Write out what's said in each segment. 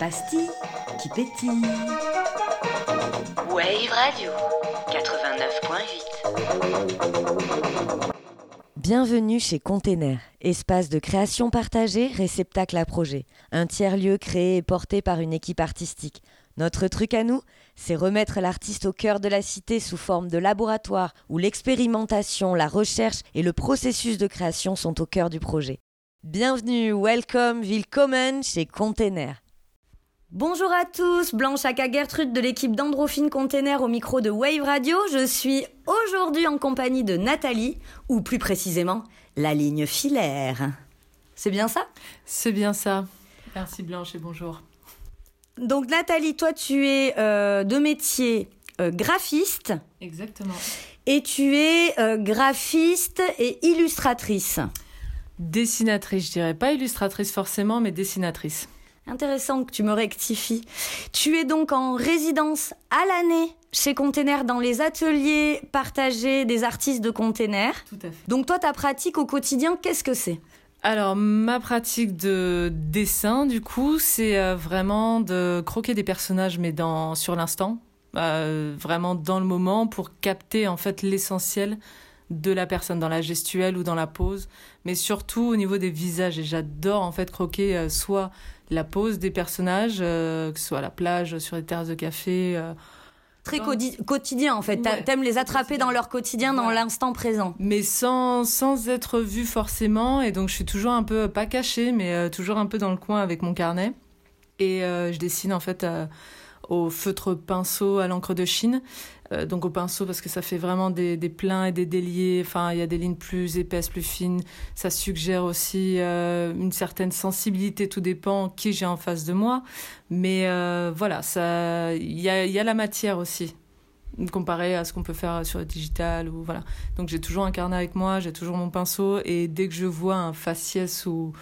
pastille qui pétille. Wave Radio 89.8. Bienvenue chez Container, espace de création partagée, réceptacle à projet. Un tiers-lieu créé et porté par une équipe artistique. Notre truc à nous, c'est remettre l'artiste au cœur de la cité sous forme de laboratoire où l'expérimentation, la recherche et le processus de création sont au cœur du projet. Bienvenue, welcome, willkommen chez Container. Bonjour à tous, Blanche Aka Gertrude de l'équipe d'Androphine Container au micro de Wave Radio. Je suis aujourd'hui en compagnie de Nathalie, ou plus précisément, la ligne filaire. C'est bien ça? C'est bien ça. Merci Blanche et bonjour. Donc Nathalie, toi tu es euh, de métier euh, graphiste. Exactement. Et tu es euh, graphiste et illustratrice. Dessinatrice, je dirais pas illustratrice forcément, mais dessinatrice. Intéressant que tu me rectifies. Tu es donc en résidence à l'année chez Container dans les ateliers partagés des artistes de Container. Tout à fait. Donc toi, ta pratique au quotidien, qu'est-ce que c'est? Alors, ma pratique de dessin, du coup, c'est euh, vraiment de croquer des personnages, mais dans, sur l'instant, euh, vraiment dans le moment, pour capter en fait l'essentiel de la personne dans la gestuelle ou dans la pose, mais surtout au niveau des visages. Et j'adore en fait croquer euh, soit la pose des personnages, euh, que ce soit à la plage, sur les terrasses de café. euh, Très Dans- quotidien en fait. Ouais, T'aimes les attraper quotidien. dans leur quotidien, dans l'instant présent. mais sans, sans être vue forcément. Et donc, je suis toujours un peu, pas cachée, mais toujours un peu dans le coin avec mon carnet. Et je dessine en fait au feutre pinceau à l'encre de Chine. Euh, donc au pinceau parce que ça fait vraiment des, pleins et des déliés. Enfin, il y a des lignes plus épaisses, plus fines. Ça suggère aussi euh, une certaine sensibilité. Tout dépend qui j'ai en face de moi. Mais euh, voilà, ça, il y a, il y a la matière aussi comparé à ce qu'on peut faire sur le digital ou voilà. Donc j'ai toujours un carnet avec moi, j'ai toujours mon pinceau et dès que je vois un faciès ou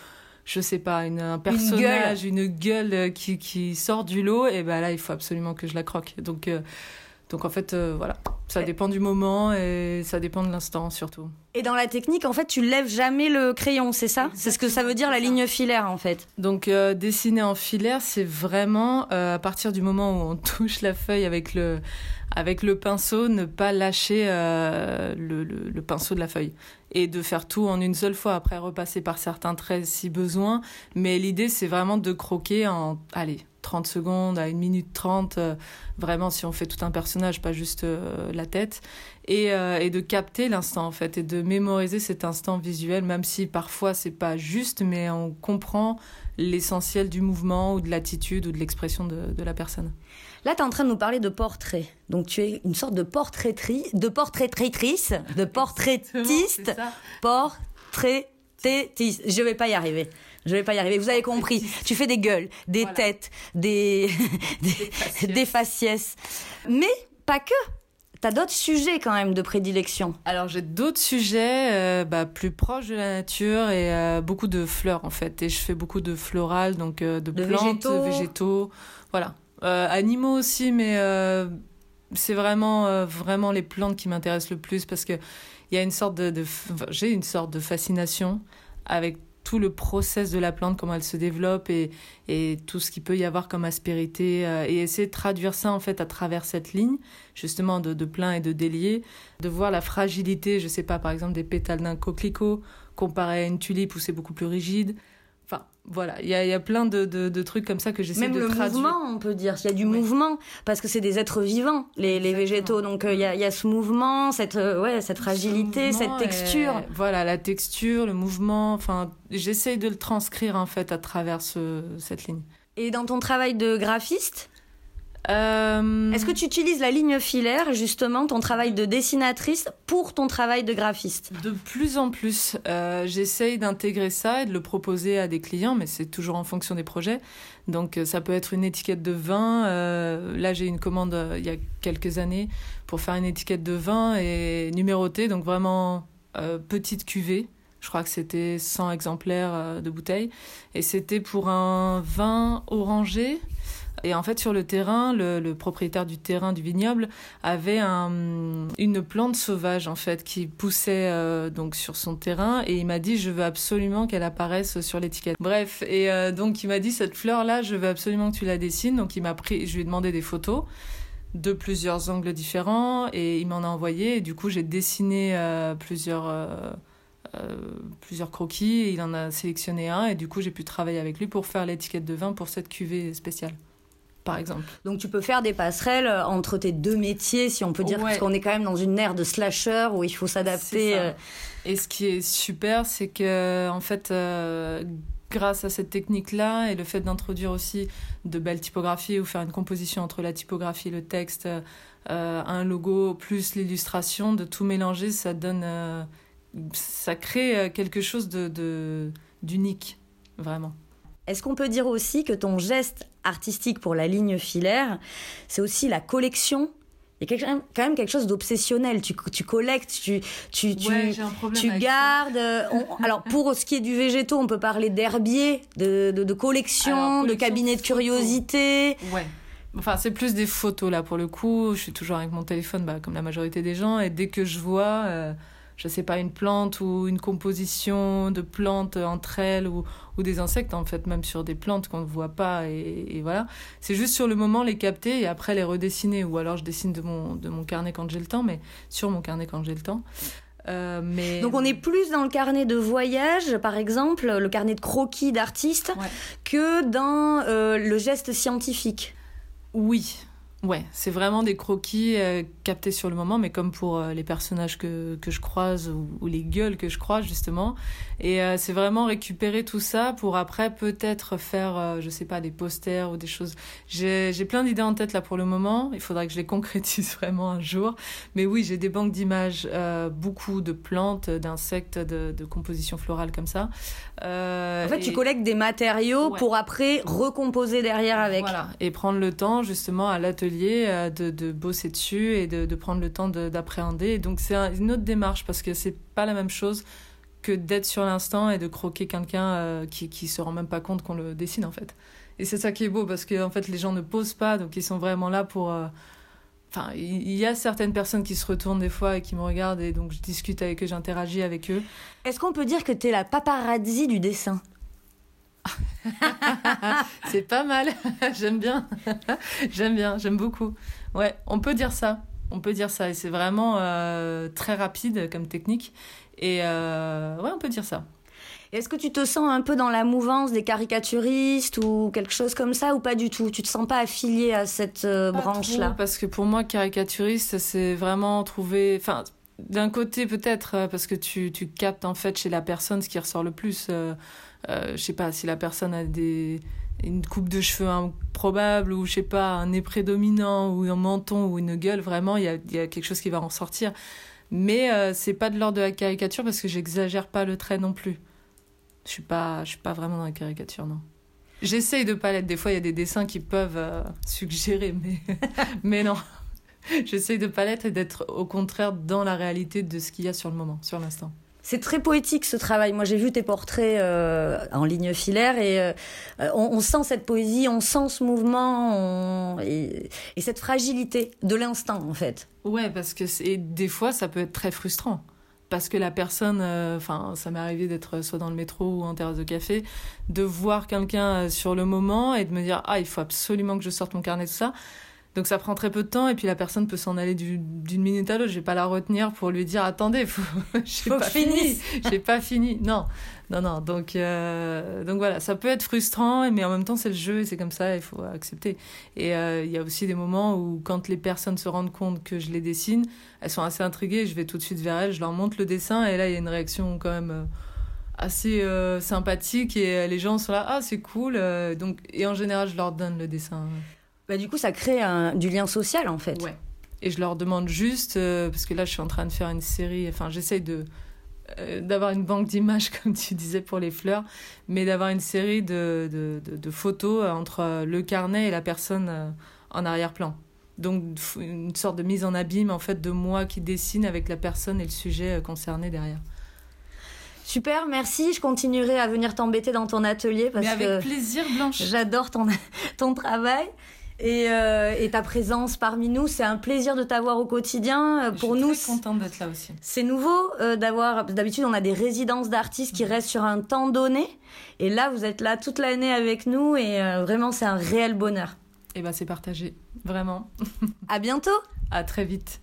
je sais pas une, un personnage, une gueule, euh, qui, qui sort du lot, et ben là il faut absolument que je la croque. Donc euh, donc en fait euh, voilà, ça dépend du moment et ça dépend de l'instant surtout. Et dans la technique, en fait, tu lèves jamais le crayon, c'est ça? C'est ce que ça veut dire la ligne filaire en fait. Donc euh, dessiner en filaire, c'est vraiment euh, à partir du moment où on touche la feuille avec le avec le pinceau, ne pas lâcher euh, le, le- le pinceau de la feuille et de faire tout en une seule fois. Après repasser par certains traits si besoin, mais l'idée c'est vraiment de croquer en allez 30 secondes à 1 minute 30 euh, vraiment si on fait tout un personnage pas juste euh, la tête et, euh, et de capter l'instant en fait et de mémoriser cet instant visuel même si parfois c'est pas juste mais on comprend l'essentiel du mouvement ou de l'attitude ou de l'expression de, de la personne. Là, tu es en train de nous parler de portrait. Donc tu es une sorte de portraitri- de portraitrice, de portraitiste, Je vais pas y arriver. Je vais pas y arriver. Vous avez compris. Tu fais des gueules, des Voilà. têtes, des des, faciès. des faciès. Mais pas que. T'as d'autres sujets quand même de prédilection. Alors j'ai d'autres sujets euh, bah, plus proches de la nature et euh, beaucoup de fleurs en fait. Et je fais beaucoup de floral, donc euh, de, De plantes, végétaux. végétaux, voilà. Euh, animaux aussi, mais euh, c'est vraiment euh, vraiment les plantes qui m'intéressent le plus parce que il y a une sorte de, j'ai une sorte de fascination avec tout le process de la plante, comment elle se développe et, tout ce qu'il peut y avoir comme aspérité euh, et essayer de traduire ça en fait à travers cette ligne justement de, de plein et de déliés, de voir la fragilité, je sais pas, par exemple des pétales d'un coquelicot comparé à une tulipe où c'est beaucoup plus rigide. Enfin, voilà, il y a, y a plein de, de, de trucs comme ça que j'essaie Même de le traduire. mouvement, on peut dire. Il y a du Ouais. mouvement parce que c'est des êtres vivants, les, les végétaux. Donc euh, il y, a, y a ce mouvement, cette euh, ouais, cette fragilité, Ce cette texture. Voilà, la texture, le mouvement, enfin, j'essaye de le transcrire en fait à travers ce- cette ligne. Et dans ton travail de graphiste, Euh, est-ce que tu utilises la ligne filaire, justement, ton travail de dessinatrice, pour ton travail de graphiste? De plus en plus, euh, j'essaye d'intégrer ça et de le proposer à des clients, mais c'est toujours en fonction des projets. Donc euh, ça peut être une étiquette de vin. euh, là, j'ai une commande il y a quelques années pour faire une étiquette de vin et numérotée, donc vraiment petite cuvée. Je crois que c'était 100 exemplaires de bouteilles. Et c'était pour un vin orangé Et en fait, sur le terrain, le, propriétaire du terrain du vignoble avait un, une plante sauvage en fait qui poussait euh, donc sur son terrain et il m'a dit je veux absolument qu'elle apparaisse sur l'étiquette. Bref, et euh, donc il m'a dit cette fleur là, je veux absolument que tu la dessines. Donc il m'a pris, je lui ai demandé des photos de plusieurs angles différents et il m'en a envoyé. Et du coup, j'ai dessiné euh, plusieurs plusieurs croquis il en a sélectionné un et du coup j'ai pu travailler avec lui pour faire l'étiquette de vin pour cette cuvée spéciale par exemple. Donc tu peux faire des passerelles euh, entre tes deux métiers, si on peut dire, parce qu'on est quand même dans une ère de slasher où il faut s'adapter. Euh. Et ce qui est super, c'est que en fait, euh, grâce à cette technique-là et le fait d'introduire aussi de belles typographies ou faire une composition entre la typographie, le texte, un logo plus l'illustration, de tout mélanger, ça donne, ça crée quelque chose de d'unique, vraiment. Est-ce qu'on peut dire aussi que ton geste artistique pour la ligne filaire, c'est aussi la collection il y a quand même quelque chose d'obsessionnel. Tu, tu collectes, tu, tu, tu, tu gardes. Euh, alors, pour ce qui est du végétaux, on peut parler d'herbier, de, de, de collection, de cabinet de curiosité. Ouais. Enfin, c'est plus des photos là pour le coup. Je suis toujours avec mon téléphone, bah, comme la majorité des gens, et dès que je vois. Euh, je sais pas, une plante ou une composition de plantes entre elles ou, ou des insectes, en fait, même sur des plantes qu'on ne voit pas. Et, voilà. C'est juste sur le moment les capter et après les redessiner. Ou alors je dessine de mon, de mon carnet quand j'ai le temps, mais sur mon carnet quand j'ai le temps. Euh, mais... Donc on est plus dans le carnet de voyage, par exemple, le carnet de croquis d'artiste, que dans euh, le geste scientifique. Oui, Ouais, c'est vraiment des croquis euh, captés sur le moment, mais comme pour euh, les personnages que, que je croise ou, les gueules que je croise justement. Et euh, c'est vraiment récupérer tout ça pour après peut-être faire, je sais pas, des posters ou des choses. J'ai plein d'idées en tête là pour le moment. Il faudrait que je les concrétise vraiment un jour. Mais oui, j'ai des banques d'images, beaucoup de plantes, d'insectes, de, de compositions florales comme ça. en fait, tu collectes des matériaux pour après recomposer derrière avec. Voilà, et prendre le temps justement à l'atelier euh, de, de, bosser dessus et de, de prendre le temps d'appréhender. Donc c'est une autre démarche parce que c'est pas la même chose que d'être sur l'instant et de croquer quelqu'un euh, qui, qui se rend même pas compte qu'on le dessine en fait. Et c'est ça qui est beau parce que en fait les gens ne posent pas donc ils sont vraiment là pour. Euh, enfin, il y a certaines personnes qui se retournent des fois et qui me regardent et donc je discute avec eux, j'interagis avec eux. Est-ce qu'on peut dire que tu es la paparazzi du dessin? c'est pas mal. j'aime bien. j'aime bien. J'aime beaucoup. Ouais, on peut dire ça. On peut dire ça. Et c'est vraiment euh, très rapide comme technique. Et euh, ouais, on peut dire ça. Est-ce que tu te sens un peu dans la mouvance des caricaturistes ou quelque chose comme ça ou pas du tout? Tu te sens pas affilié à cette euh, branche-là? Parce que pour moi, caricaturiste, c'est vraiment trouver. Enfin, d'un côté peut-être parce que tu, tu captes en fait chez la personne ce qui ressort le plus. Euh, je sais pas, si la personne a des, une coupe de cheveux improbable ou je sais pas, un nez prédominant ou un menton ou une gueule, vraiment, il y a, y a quelque chose qui va en sortir. Mais euh, c'est pas de l'ordre de la caricature parce que j'exagère pas le trait non plus. Je suis pas, je suis pas vraiment dans la caricature, non. J'essaye de pas l'être. Des fois, il y a des dessins qui peuvent euh, suggérer, mais, mais non. J'essaye de pas l'être et d'être au contraire dans la réalité de ce qu'il y a sur le moment, sur l'instant. C'est très poétique ce travail. Moi, j'ai vu tes portraits euh, en ligne filaire et euh, on, sent cette poésie, on sent ce mouvement et, cette fragilité de l'instant, en fait. Ouais, parce que des fois, ça peut être très frustrant. Parce que la personne, euh, enfin, ça m'est arrivé d'être soit dans le métro ou en terrasse de café, de voir quelqu'un sur le moment et de me dire ah il faut absolument que je sorte mon carnet de ça donc ça prend très peu de temps et puis la personne peut s'en aller d'une minute à l'autre. Je vais pas la retenir pour lui dire attendez, faut, j'ai pas fini, j'ai pas fini. Non, non, non. Donc euh, donc voilà, ça peut être frustrant, mais en même temps c'est le jeu et c'est comme ça, il faut accepter. Et euh, il y a aussi des moments où quand les personnes se rendent compte que je les dessine, elles sont assez intriguées. Je vais tout de suite vers elles, je leur montre le dessin et là il y a une réaction quand même. Euh, assez sympathique et les gens sont là ah c'est cool donc et en général je leur donne le dessin bah, du coup, ça crée un, du lien social, en fait. Ouais. Et je leur demande juste, euh, parce que là, je suis en train de faire une série, enfin, j'essaye de euh, d'avoir une banque d'images, comme tu disais, pour les fleurs, mais d'avoir une série de, de, de, photos entre le carnet et la personne euh, en arrière-plan. Donc, une sorte de mise en abîme, en fait, de moi qui dessine avec la personne et le sujet concerné derrière. Super, merci. Je continuerai à venir t'embêter dans ton atelier parce Mais avec plaisir, Blanche. J'adore ton, ton travail. Et, euh, et, ta présence parmi nous. C'est un plaisir de t'avoir au quotidien. Euh, pour nous, je suis contente d'être là aussi. C'est nouveau euh, d'avoir. D'habitude, on a des résidences d'artistes qui restent sur un temps donné, et là, vous êtes là toute l'année avec nous, et vraiment, c'est un réel bonheur. Et eh ben, c'est partagé, vraiment. à bientôt. À très vite.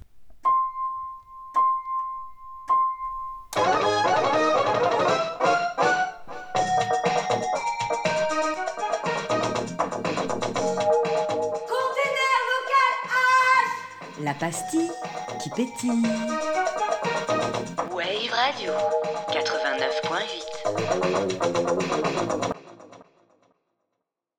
Pastille qui pétille. Wave Radio 89.8